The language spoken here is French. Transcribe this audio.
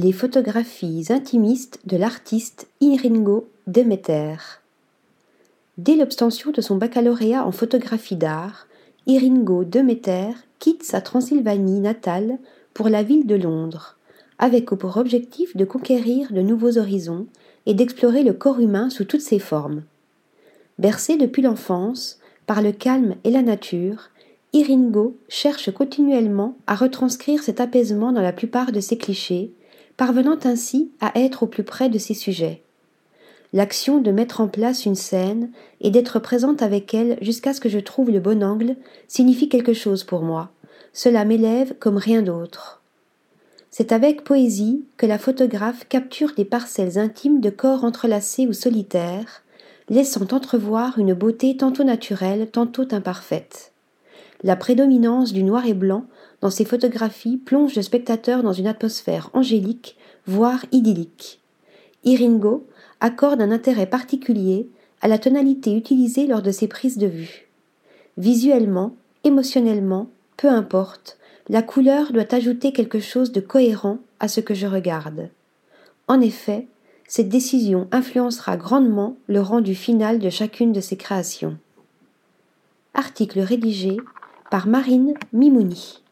Les photographies intimistes de l'artiste Iringo Demeter. Dès l'obtention de son baccalauréat en photographie d'art, Iringo Demeter quitte sa Transylvanie natale pour la ville de Londres, avec pour objectif de conquérir de nouveaux horizons et d'explorer le corps humain sous toutes ses formes. Bercé depuis l'enfance par le calme et la nature, Iringo cherche continuellement à retranscrire cet apaisement dans la plupart de ses clichés, parvenant ainsi à être au plus près de ses sujets. L'action de mettre en place une scène et d'être présente avec elle jusqu'à ce que je trouve le bon angle signifie quelque chose pour moi. Cela m'élève comme rien d'autre. C'est avec poésie que la photographe capture des parcelles intimes de corps entrelacés ou solitaires, laissant entrevoir une beauté tantôt naturelle, tantôt imparfaite. La prédominance du noir et blanc dans ces photographies plonge le spectateur dans une atmosphère angélique, voire idyllique. Iringo accorde un intérêt particulier à la tonalité utilisée lors de ses prises de vue. Visuellement, émotionnellement, peu importe, la couleur doit ajouter quelque chose de cohérent à ce que je regarde. En effet, cette décision influencera grandement le rendu final de chacune de ses créations. Article rédigé par Marine Mimouni.